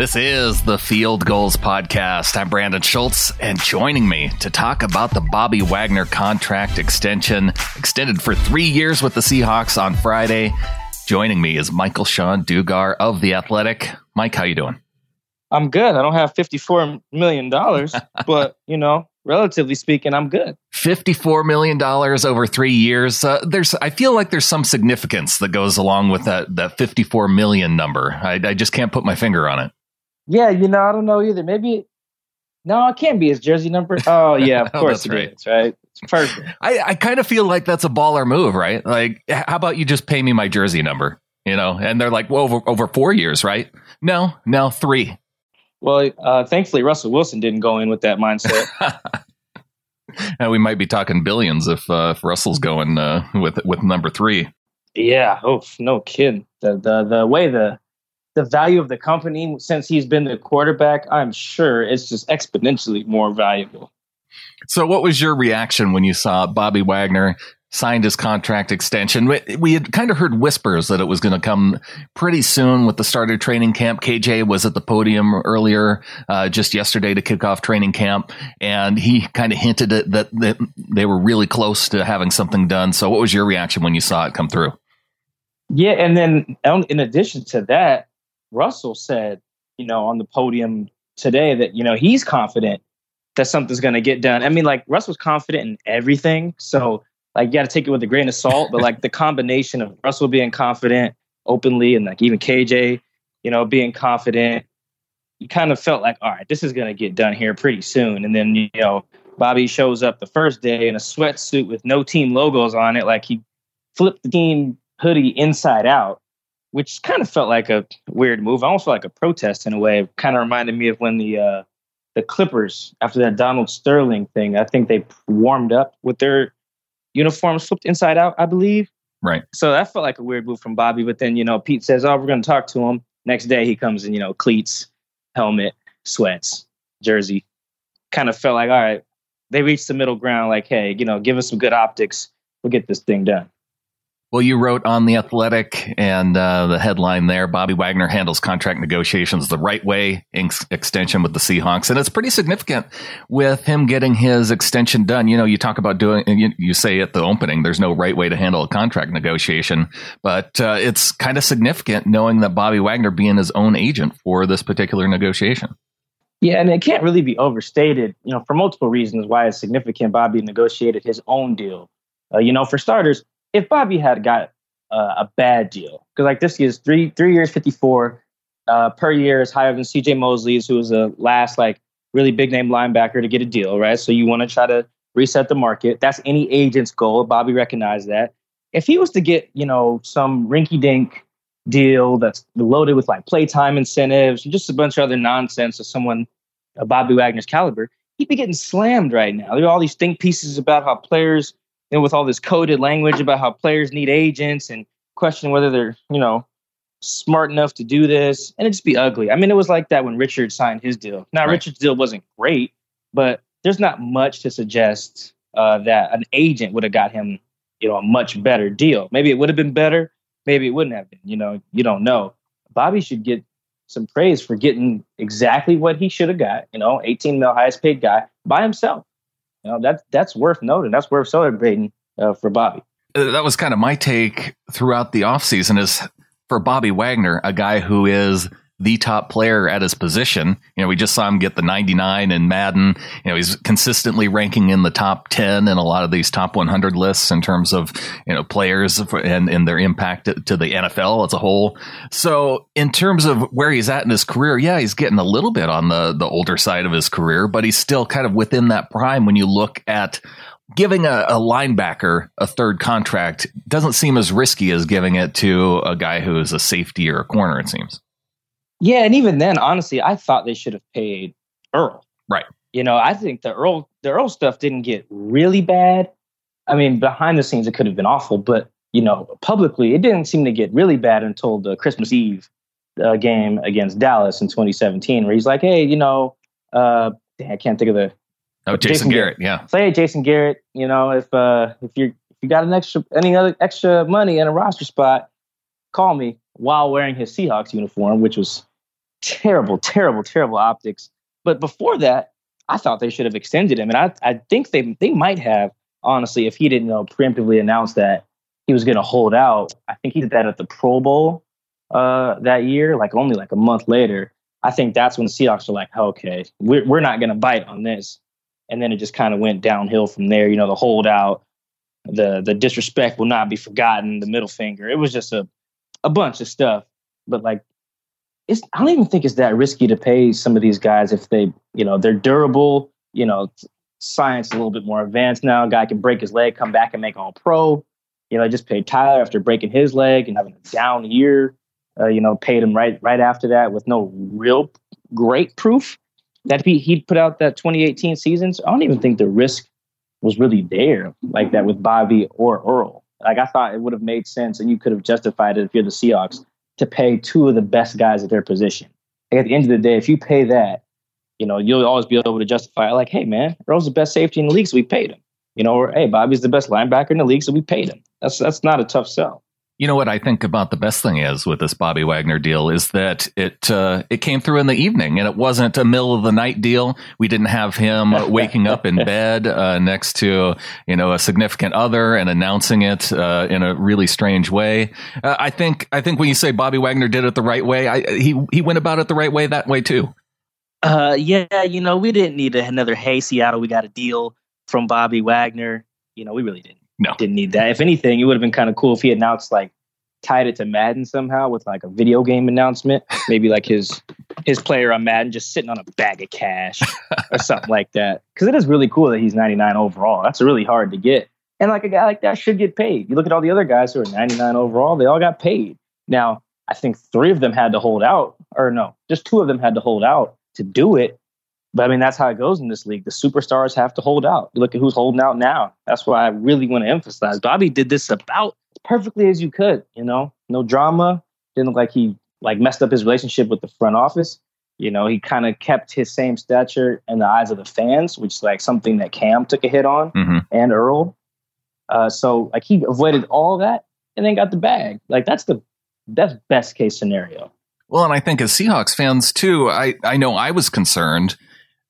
This is the Field Gulls Podcast. I'm Brandon Schultz, and joining me to talk about the Bobby Wagner contract extension, extended for three years with the Seahawks on Friday. Joining me is Michael Sean Dugar of The Athletic. Mike, how you doing? I'm good. I don't have $54 million, but, you know, relatively speaking, I'm good. $54 million over three years. Uh, there's, I feel like there's some significance that goes along with that, that 54 million number. I, I just can't put my finger on it. Yeah, you know, I don't know either. Maybe no, it can't be his jersey number. Oh yeah, of course it right. is, right? It's perfect. I, I kind of feel like that's a baller move, right? Like, how about you just pay me my jersey number? You know, and they're like, well, over over four years, right? No, no, three. Well, uh, thankfully, Russell Wilson didn't go in with that mindset. and we might be talking billions if uh, if Russell's going uh, with with number three. Yeah. Oh, no kidding. The the the way the the value of the company since he's been the quarterback, I'm sure it's just exponentially more valuable. So, what was your reaction when you saw Bobby Wagner signed his contract extension? We had kind of heard whispers that it was going to come pretty soon with the start of training camp. KJ was at the podium earlier, uh, just yesterday to kick off training camp, and he kind of hinted at that, that they were really close to having something done. So, what was your reaction when you saw it come through? Yeah, and then in addition to that, Russell said, you know, on the podium today that, you know, he's confident that something's going to get done. I mean, like Russell's confident in everything. So, like, you got to take it with a grain of salt. But, like, the combination of Russell being confident openly and, like, even KJ, you know, being confident, you kind of felt like, all right, this is going to get done here pretty soon. And then, you know, Bobby shows up the first day in a sweatsuit with no team logos on it. Like, he flipped the team hoodie inside out which kind of felt like a weird move. I almost felt like a protest in a way. It kind of reminded me of when the uh, the Clippers, after that Donald Sterling thing, I think they warmed up with their uniforms flipped inside out, I believe. Right. So that felt like a weird move from Bobby. But then, you know, Pete says, Oh, we're going to talk to him. Next day, he comes in, you know, cleats, helmet, sweats, jersey. Kind of felt like, all right, they reached the middle ground, like, hey, you know, give us some good optics. We'll get this thing done. Well, you wrote on The Athletic and uh, the headline there Bobby Wagner handles contract negotiations the right way, ex- extension with the Seahawks. And it's pretty significant with him getting his extension done. You know, you talk about doing, you, you say at the opening, there's no right way to handle a contract negotiation, but uh, it's kind of significant knowing that Bobby Wagner being his own agent for this particular negotiation. Yeah, and it can't really be overstated, you know, for multiple reasons why it's significant. Bobby negotiated his own deal. Uh, you know, for starters, if Bobby had got uh, a bad deal, because like this is three three years, fifty four uh, per year is higher than C.J. Mosley's, who was the last like really big name linebacker to get a deal, right? So you want to try to reset the market. That's any agent's goal. Bobby recognized that. If he was to get you know some rinky dink deal that's loaded with like playtime incentives, and just a bunch of other nonsense of someone of Bobby Wagner's caliber, he'd be getting slammed right now. There are all these think pieces about how players you know, with all this coded language about how players need agents and question whether they're, you know, smart enough to do this, and it just be ugly. I mean, it was like that when Richard signed his deal. Now, right. Richard's deal wasn't great, but there's not much to suggest uh, that an agent would have got him, you know, a much better deal. Maybe it would have been better. Maybe it wouldn't have been. You know, you don't know. Bobby should get some praise for getting exactly what he should have got. You know, 18 mil highest paid guy by himself. You know, that's that's worth noting. That's worth celebrating uh, for Bobby. Uh, that was kind of my take throughout the offseason is for Bobby Wagner, a guy who is the top player at his position. You know, we just saw him get the 99 in Madden. You know, he's consistently ranking in the top 10 in a lot of these top 100 lists in terms of, you know, players and, and their impact to the NFL as a whole. So in terms of where he's at in his career, yeah, he's getting a little bit on the, the older side of his career, but he's still kind of within that prime when you look at giving a, a, linebacker a third contract doesn't seem as risky as giving it to a guy who is a safety or a corner, it seems. Yeah, and even then, honestly, I thought they should have paid Earl. Right. You know, I think the Earl the Earl stuff didn't get really bad. I mean, behind the scenes, it could have been awful, but you know, publicly, it didn't seem to get really bad until the Christmas Eve uh, game against Dallas in 2017, where he's like, "Hey, you know, uh, I can't think of the oh Jason, Jason Garrett, Garrett, yeah, say Jason Garrett, you know, if uh, if you if you got an extra any other extra money in a roster spot, call me." While wearing his Seahawks uniform, which was terrible, terrible, terrible optics. But before that, I thought they should have extended him, and I I think they they might have honestly if he didn't know preemptively announce that he was going to hold out. I think he did that at the Pro Bowl uh, that year, like only like a month later. I think that's when the Seahawks were like, okay, we're we're not going to bite on this, and then it just kind of went downhill from there. You know, the holdout, the the disrespect will not be forgotten, the middle finger. It was just a a bunch of stuff. But like it's I don't even think it's that risky to pay some of these guys if they, you know, they're durable, you know, science a little bit more advanced now. A guy can break his leg, come back and make all pro. You know, I just paid Tyler after breaking his leg and having a down year. Uh, you know, paid him right right after that with no real great proof that he he'd put out that 2018 season. So I don't even think the risk was really there like that with Bobby or Earl. Like I thought it would have made sense and you could have justified it if you're the Seahawks to pay two of the best guys at their position. Like at the end of the day, if you pay that, you know, you'll always be able to justify like, hey man, Earl's the best safety in the league, so we paid him. You know, or hey, Bobby's the best linebacker in the league, so we paid him. That's that's not a tough sell. You know what I think about the best thing is with this Bobby Wagner deal is that it uh, it came through in the evening and it wasn't a middle of the night deal. We didn't have him waking up in bed uh, next to you know a significant other and announcing it uh, in a really strange way. Uh, I think I think when you say Bobby Wagner did it the right way, I, he he went about it the right way that way too. Uh, yeah, you know we didn't need another Hey Seattle, we got a deal from Bobby Wagner. You know we really didn't. No, didn't need that. If anything, it would have been kind of cool if he announced like tied it to Madden somehow with like a video game announcement. Maybe like his his player on Madden just sitting on a bag of cash or something like that. Because it is really cool that he's 99 overall. That's really hard to get. And like a guy like that should get paid. You look at all the other guys who are 99 overall, they all got paid. Now, I think three of them had to hold out, or no, just two of them had to hold out to do it. But I mean, that's how it goes in this league. The superstars have to hold out. You look at who's holding out now. That's why I really want to emphasize. Bobby did this about perfectly as you could, you know, no drama. Didn't look like he like messed up his relationship with the front office. You know, he kind of kept his same stature in the eyes of the fans, which is like something that Cam took a hit on mm-hmm. and Earl. Uh, so like he avoided all that and then got the bag. Like that's the that's best case scenario. Well, and I think as Seahawks fans too, I, I know I was concerned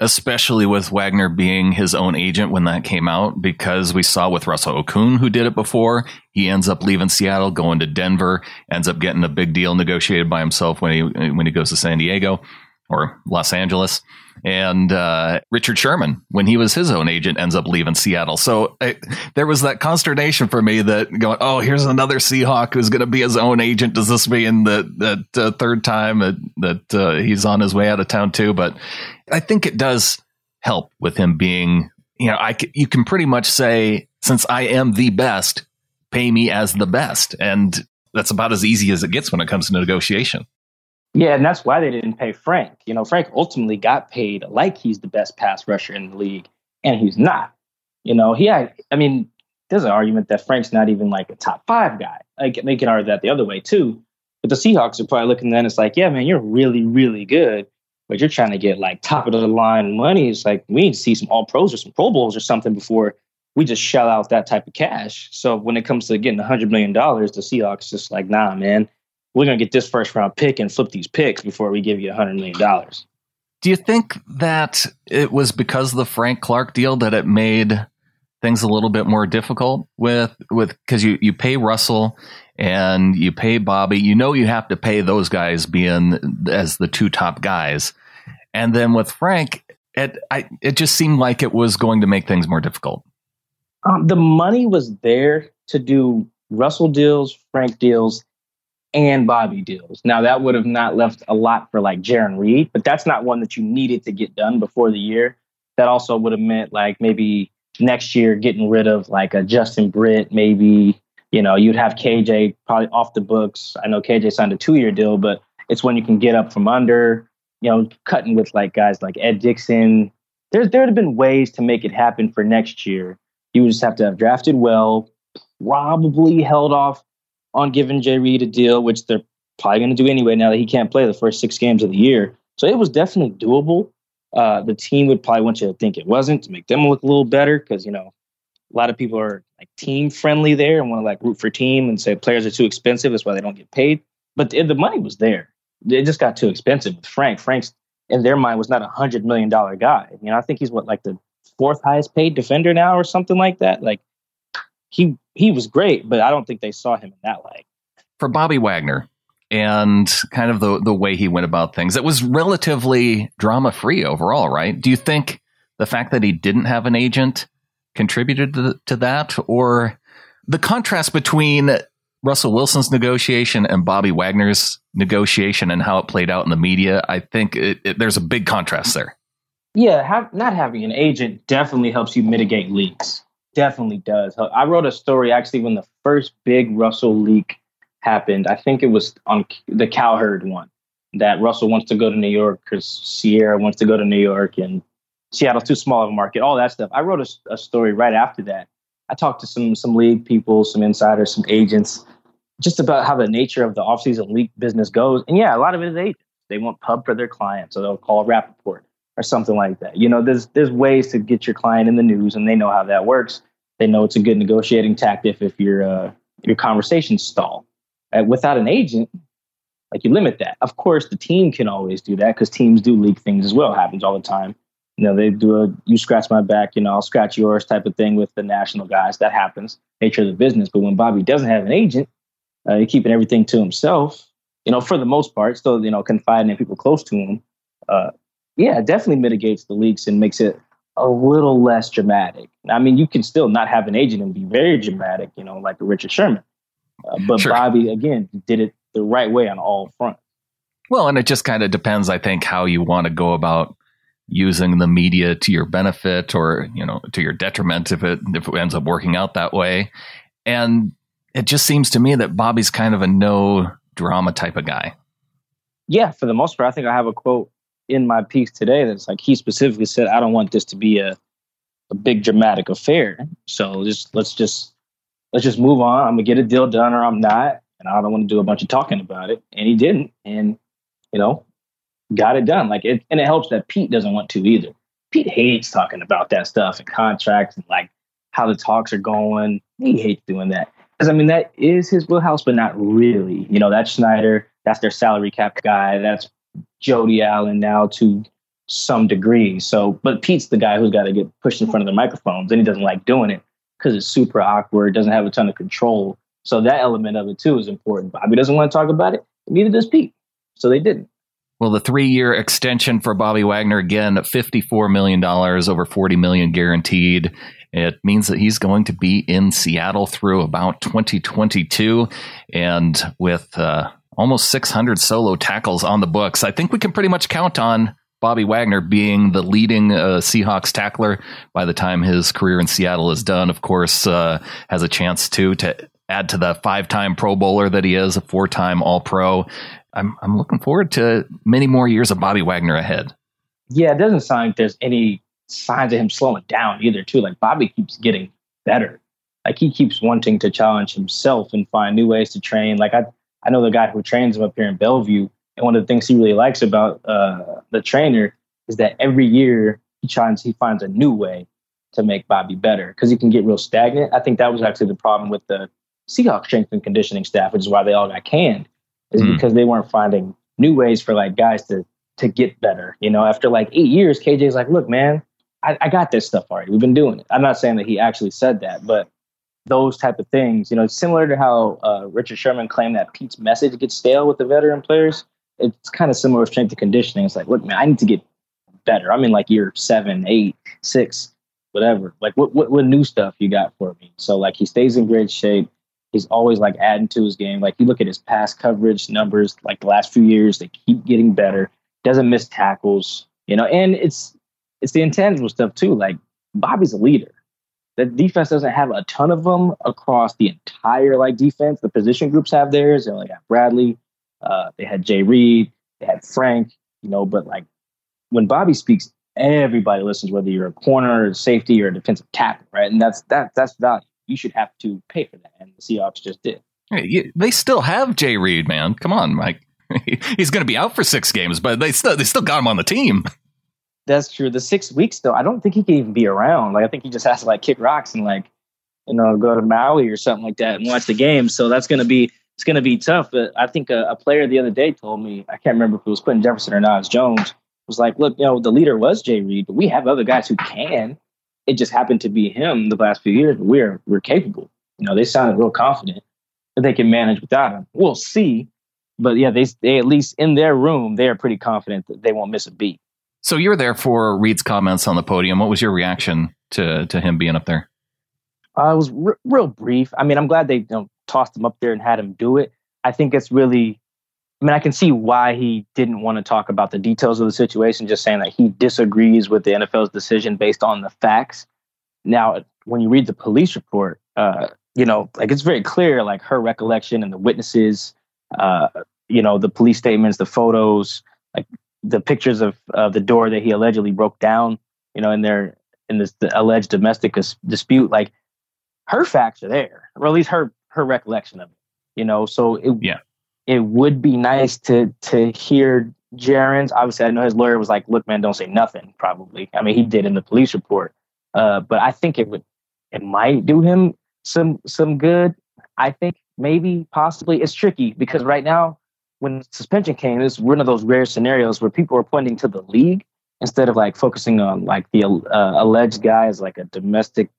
especially with Wagner being his own agent when that came out, because we saw with Russell Okung, who did it before, he ends up leaving Seattle, going to Denver, ends up getting a big deal negotiated by himself when he when he goes to San Diego or Los Angeles. And uh, Richard Sherman, when he was his own agent, ends up leaving Seattle. So I, there was that consternation for me that going, oh, here's another Seahawk who's going to be his own agent. Does this mean that that uh, third time that, that uh, he's on his way out of town too? But I think it does help with him being, you know, I you can pretty much say since I am the best, pay me as the best, and that's about as easy as it gets when it comes to negotiation. Yeah, and that's why they didn't pay Frank. You know, Frank ultimately got paid like he's the best pass rusher in the league, and he's not. You know, he had, I mean, there's an argument that Frank's not even like a top five guy. Like they can argue that the other way too. But the Seahawks are probably looking then it's like, yeah, man, you're really, really good but you're trying to get like top of the line money. It's like we need to see some all pros or some Pro Bowls or something before we just shell out that type of cash. So when it comes to getting hundred million dollars, the Seahawks just like, nah, man, we're gonna get this first round pick and flip these picks before we give you a hundred million dollars. Do you think that it was because of the Frank Clark deal that it made things a little bit more difficult with with because you you pay Russell and you pay Bobby, you know you have to pay those guys being as the two top guys. And then with Frank, it I it just seemed like it was going to make things more difficult. Um, the money was there to do Russell deals, Frank deals, and Bobby deals. Now that would have not left a lot for like Jarran Reed, but that's not one that you needed to get done before the year. That also would have meant like maybe next year getting rid of like a Justin Britt, maybe you know, you'd have KJ probably off the books. I know KJ signed a two year deal, but it's when you can get up from under, you know, cutting with like guys like Ed Dickson. There's there would have been ways to make it happen for next year. You would just have to have drafted well, probably held off on giving Jay Reed a deal, which they're probably going to do anyway now that he can't play the first six games of the year. So it was definitely doable. Uh, the team would probably want you to think it wasn't to make them look a little better because, you know, a lot of people are like team friendly there and want to like root for team and say players are too expensive. That's why they don't get paid. But the, the money was there. it just got too expensive with Frank. Frank's in their mind was not a hundred million dollar guy. You know, I think he's what like the fourth highest paid defender now or something like that. Like he he was great, but I don't think they saw him in that light. For Bobby Wagner and kind of the the way he went about things, it was relatively drama free overall, right? Do you think the fact that he didn't have an agent contributed to, to that, or the contrast between Russell Wilson's negotiation and Bobby Wagner's negotiation and how it played out in the media, I think it, it, there's a big contrast there. Yeah, have, not having an agent definitely helps you mitigate leaks. Definitely does. I wrote a story actually when the first big Russell leak happened. I think it was on the Cowherd one that Russell wants to go to New York because Ciara wants to go to New York and Seattle's too small of a market, all that stuff. I wrote a, a story right after that. I talked to some some league people, some insiders, some agents, just about how the nature of the offseason league business goes. And yeah, a lot of it is agents. They want pub for their clients, so they'll call Rapoport or something like that. You know, there's there's ways to get your client in the news, and they know how that works. They know it's a good negotiating tactic if your uh, your conversations stall. Uh, without an agent, like you limit that. Of course, the team can always do that because teams do leak things as well. It happens all the time. You know, they do a you scratch my back, you know, I'll scratch yours type of thing with the national guys. That happens, nature of the business. But when Bobby doesn't have an agent, uh, keeping everything to himself, you know, for the most part, still, you know, confiding in people close to him. Uh, yeah, it definitely mitigates the leaks and makes it a little less dramatic. I mean, you can still not have an agent and be very dramatic, you know, like Richard Sherman. Uh, but sure. Bobby, again, did it the right way on all fronts. Well, and it just kind of depends, I think, how you want to go about using the media to your benefit or you know to your detriment if it if it ends up working out that way. And it just seems to me that Bobby's kind of a no drama type of guy. Yeah, for the most part, I think I have a quote in my piece today that's like he specifically said, "I don't want this to be a a big dramatic affair. So just let's just let's just move on. I'm gonna get a deal done, or I'm not, and I don't want to do a bunch of talking about it." And he didn't, and you know, got it done. Like it, and it helps that Pete doesn't want to either. Pete hates talking about that stuff and contracts and like how the talks are going. He hates doing that. Because I mean, that is his wheelhouse, but not really. You know, that's Schneider. That's their salary cap guy. That's Jody Allen now to some degree. So, but Pete's the guy who's got to get pushed in front of the microphones, and he doesn't like doing it because it's super awkward, doesn't have a ton of control. So that element of it too is important. Bobby doesn't want to talk about it, neither does Pete. So they didn't. Well, the three-year extension for Bobby Wagner again, fifty-four million dollars, over forty million guaranteed. It means that he's going to be in Seattle through about 2022, and with uh, almost 600 solo tackles on the books. I think we can pretty much count on Bobby Wagner being the leading uh, Seahawks tackler by the time his career in Seattle is done. Of course, uh, has a chance to to add to the five-time Pro Bowler that he is, a four-time All-Pro. I'm I'm looking forward to many more years of Bobby Wagner ahead. Yeah, it doesn't sound like there's any signs of him slowing down either. Too like Bobby keeps getting better. Like he keeps wanting to challenge himself and find new ways to train. Like I I know the guy who trains him up here in Bellevue, and one of the things he really likes about uh, the trainer is that every year he tries he finds a new way to make Bobby better because he can get real stagnant. I think that was actually the problem with the Seahawks strength and conditioning staff, which is why they all got canned, is mm. because they weren't finding new ways for like guys to to get better. You know, after like eight years, KJ's like, look, man, I, I got this stuff already. We've been doing it. I'm not saying that he actually said that, but those type of things. You know, similar to how uh, Richard Sherman claimed that Pete's message gets stale with the veteran players. It's kind of similar with strength and conditioning. It's like, look, man, I need to get better. I'm in like year seven, eight, six, whatever. Like, what what, what new stuff you got for me? So like, he stays in great shape. He's always like adding to his game. Like, you look at his pass coverage numbers. Like the last few years, they keep getting better. Doesn't miss tackles. You know, and it's it's the intangible stuff too. Like Bobby's a leader the defense doesn't have a ton of them across the entire like defense. The position groups have theirs. They only have Bradley. Uh, they had Jay Reed. They had Frank. You know, but like when Bobby speaks, everybody listens, whether you're a corner, or safety, or a defensive tackle, right? And that's that that's value. You should have to pay for that, and the Seahawks just did. Hey, they still have Jay Reed, man. Come on, Mike. He's going to be out for six games, but they still they still got him on the team. That's true. The six weeks though, I don't think he can even be around. Like I think he just has to like kick rocks and like, you know, go to Maui or something like that and watch the game. So that's gonna be it's to be tough. But I think a, a, player the other day told me, I can't remember if it was Quentin Jefferson or Naz Jones, was like, look, you know, the leader was Jay Reed, but we have other guys who can. It just happened to be him the last few years, we're we're capable. You know, they sounded real confident that they can manage without him. We'll see. But yeah, they they at least in their room, they are pretty confident that they won't miss a beat. So you were there for Reed's comments on the podium. What was your reaction to to him being up there? Uh, it was r- real brief. I mean, I'm glad they you know, tossed him up there and had him do it. I think it's really, I mean, I can see why he didn't want to talk about the details of the situation, just saying that he disagrees with the NFL's decision based on the facts. Now, when you read the police report, uh, you know, like it's very clear, like her recollection and the witnesses, uh, you know, the police statements, the photos, like the pictures of uh, the door that he allegedly broke down, you know, in their in this alleged domestic dispute, like her facts are there, or at least her her recollection of it. You know, so it yeah, it would be nice to to hear Jarran's. Obviously, I know his lawyer was like, "Look, man, don't say nothing." Probably, I mean, he did in the police report, uh, but I think it would it might do him some some good. I think maybe possibly it's tricky because right now when suspension came, it's one of those rare scenarios where people are pointing to the league instead of like focusing on like the uh, alleged guy as like a domestic,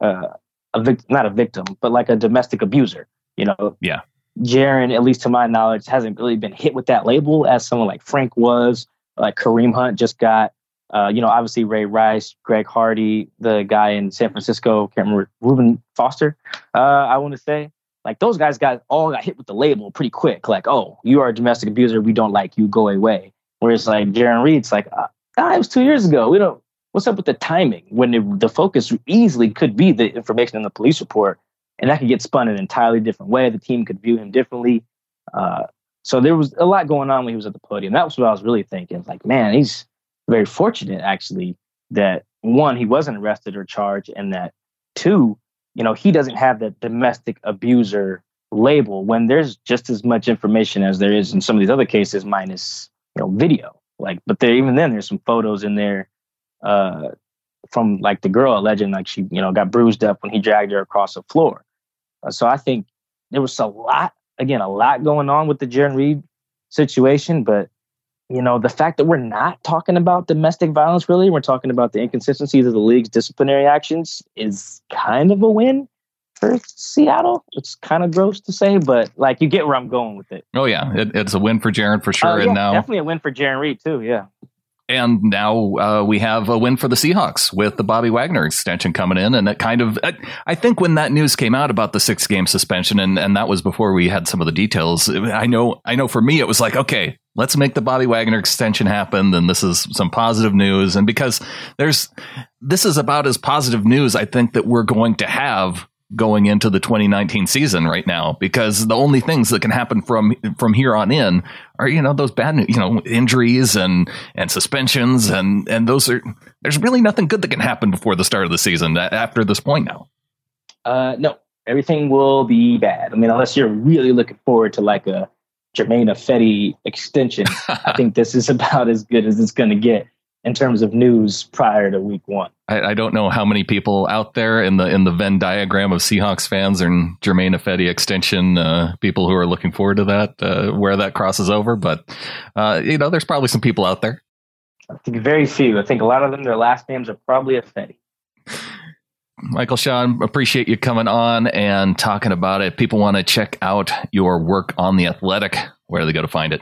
uh, a vic- not a victim, but like a domestic abuser. You know, yeah. Jarran, at least to my knowledge, hasn't really been hit with that label as someone like Frank was, like Kareem Hunt just got. Uh, you know, obviously Ray Rice, Greg Hardy, the guy in San Francisco, can't remember Reuben Foster. Uh, I want to say like those guys got all got hit with the label pretty quick. Like, oh, you are a domestic abuser. We don't like you. Go away. Whereas like Jarran Reed's like, ah, it was two years ago. We don't. What's up with the timing when it, the focus easily could be the information in the police report, and that could get spun in an entirely different way. The team could view him differently. Uh, so there was a lot going on when he was at the podium. That was what I was really thinking. Like, man, he's very fortunate actually that one, he wasn't arrested or charged, and that two, you know, he doesn't have that domestic abuser label when there's just as much information as there is in some of these other cases, minus, you know, video. Like, but there, even then, there's some photos in there uh, from like the girl alleging like she, you know, got bruised up when he dragged her across the floor. Uh, so I think there was a lot, again, a lot going on with the Jarran Reed situation, but you know, the fact that we're not talking about domestic violence really, we're talking about the inconsistencies of the league's disciplinary actions is kind of a win for Seattle. It's kind of gross to say, but like you get where I'm going with it. Oh yeah, it, it's a win for Jarran for sure. Uh, yeah, and now definitely a win for Jarran Reed too. Yeah. And now uh, we have a win for the Seahawks with the Bobby Wagner extension coming in. And it kind of, I, I, think when that news came out about the six game suspension, and, and that was before we had some of the details, I know, I know for me, it was like, okay, let's make the Bobby Wagner extension happen. Then this is some positive news. And because there's, this is about as positive news, I think that we're going to have going into the 2019 season right now because the only things that can happen from from here on in are you know those bad you know injuries and and suspensions and and those are there's really nothing good that can happen before the start of the season after this point now uh no everything will be bad i mean unless you're really looking forward to like a Germain Ifedi extension i think this is about as good as it's going to get in terms of news prior to week one. I, I, don't know how many people out there in the in the Venn diagram of Seahawks fans and Germain Ifedi extension uh, people who are looking forward to that uh, where that crosses over, but uh, you know, there's probably some people out there. I think very few. I think a lot of them, their last names are probably Ifedi. Michael Sean, appreciate you coming on and talking about it. People want to check out your work on the Athletic. Where do they go to find it?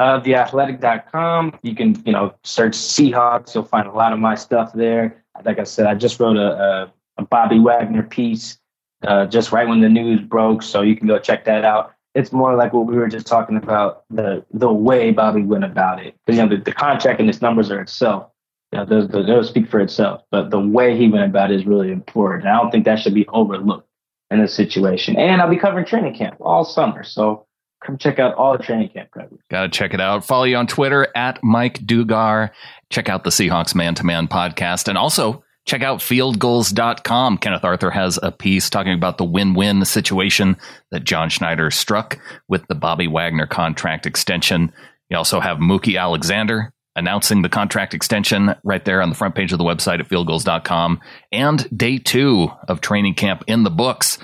uh, theathletic.com. You can, you know, search Seahawks. You'll find a lot of my stuff there. Like I said, I just wrote a, a, a Bobby Wagner piece uh, just right when the news broke, so you can go check that out. It's more like what we were just talking about the the way Bobby went about it. Because you know the, the contract and its numbers are itself. You know, those, those, speak for itself. But the way he went about it is really important. And I don't think that should be overlooked in this situation. And I'll be covering training camp all summer, so come check out all the training camp coverage. Got to check it out. Follow you on Twitter at Mike Dugar. Check out the Seahawks Man to Man podcast and also check out fieldgulls.com. Kenneth Arthur has a piece talking about the win win situation that John Schneider struck with the Bobby Wagner contract extension. You also have Mookie Alexander announcing the contract extension right there on the front page of the website at fieldgulls.com and day two of training camp in the books.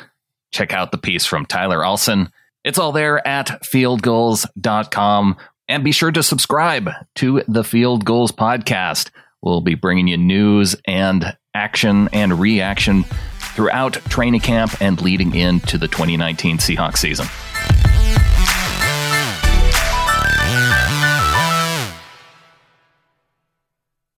Check out the piece from Tyler Olson. It's all there at fieldgulls.com. And be sure to subscribe to the Field Gulls podcast. We'll be bringing you news and action and reaction throughout training camp and leading into the 2019 Seahawks season.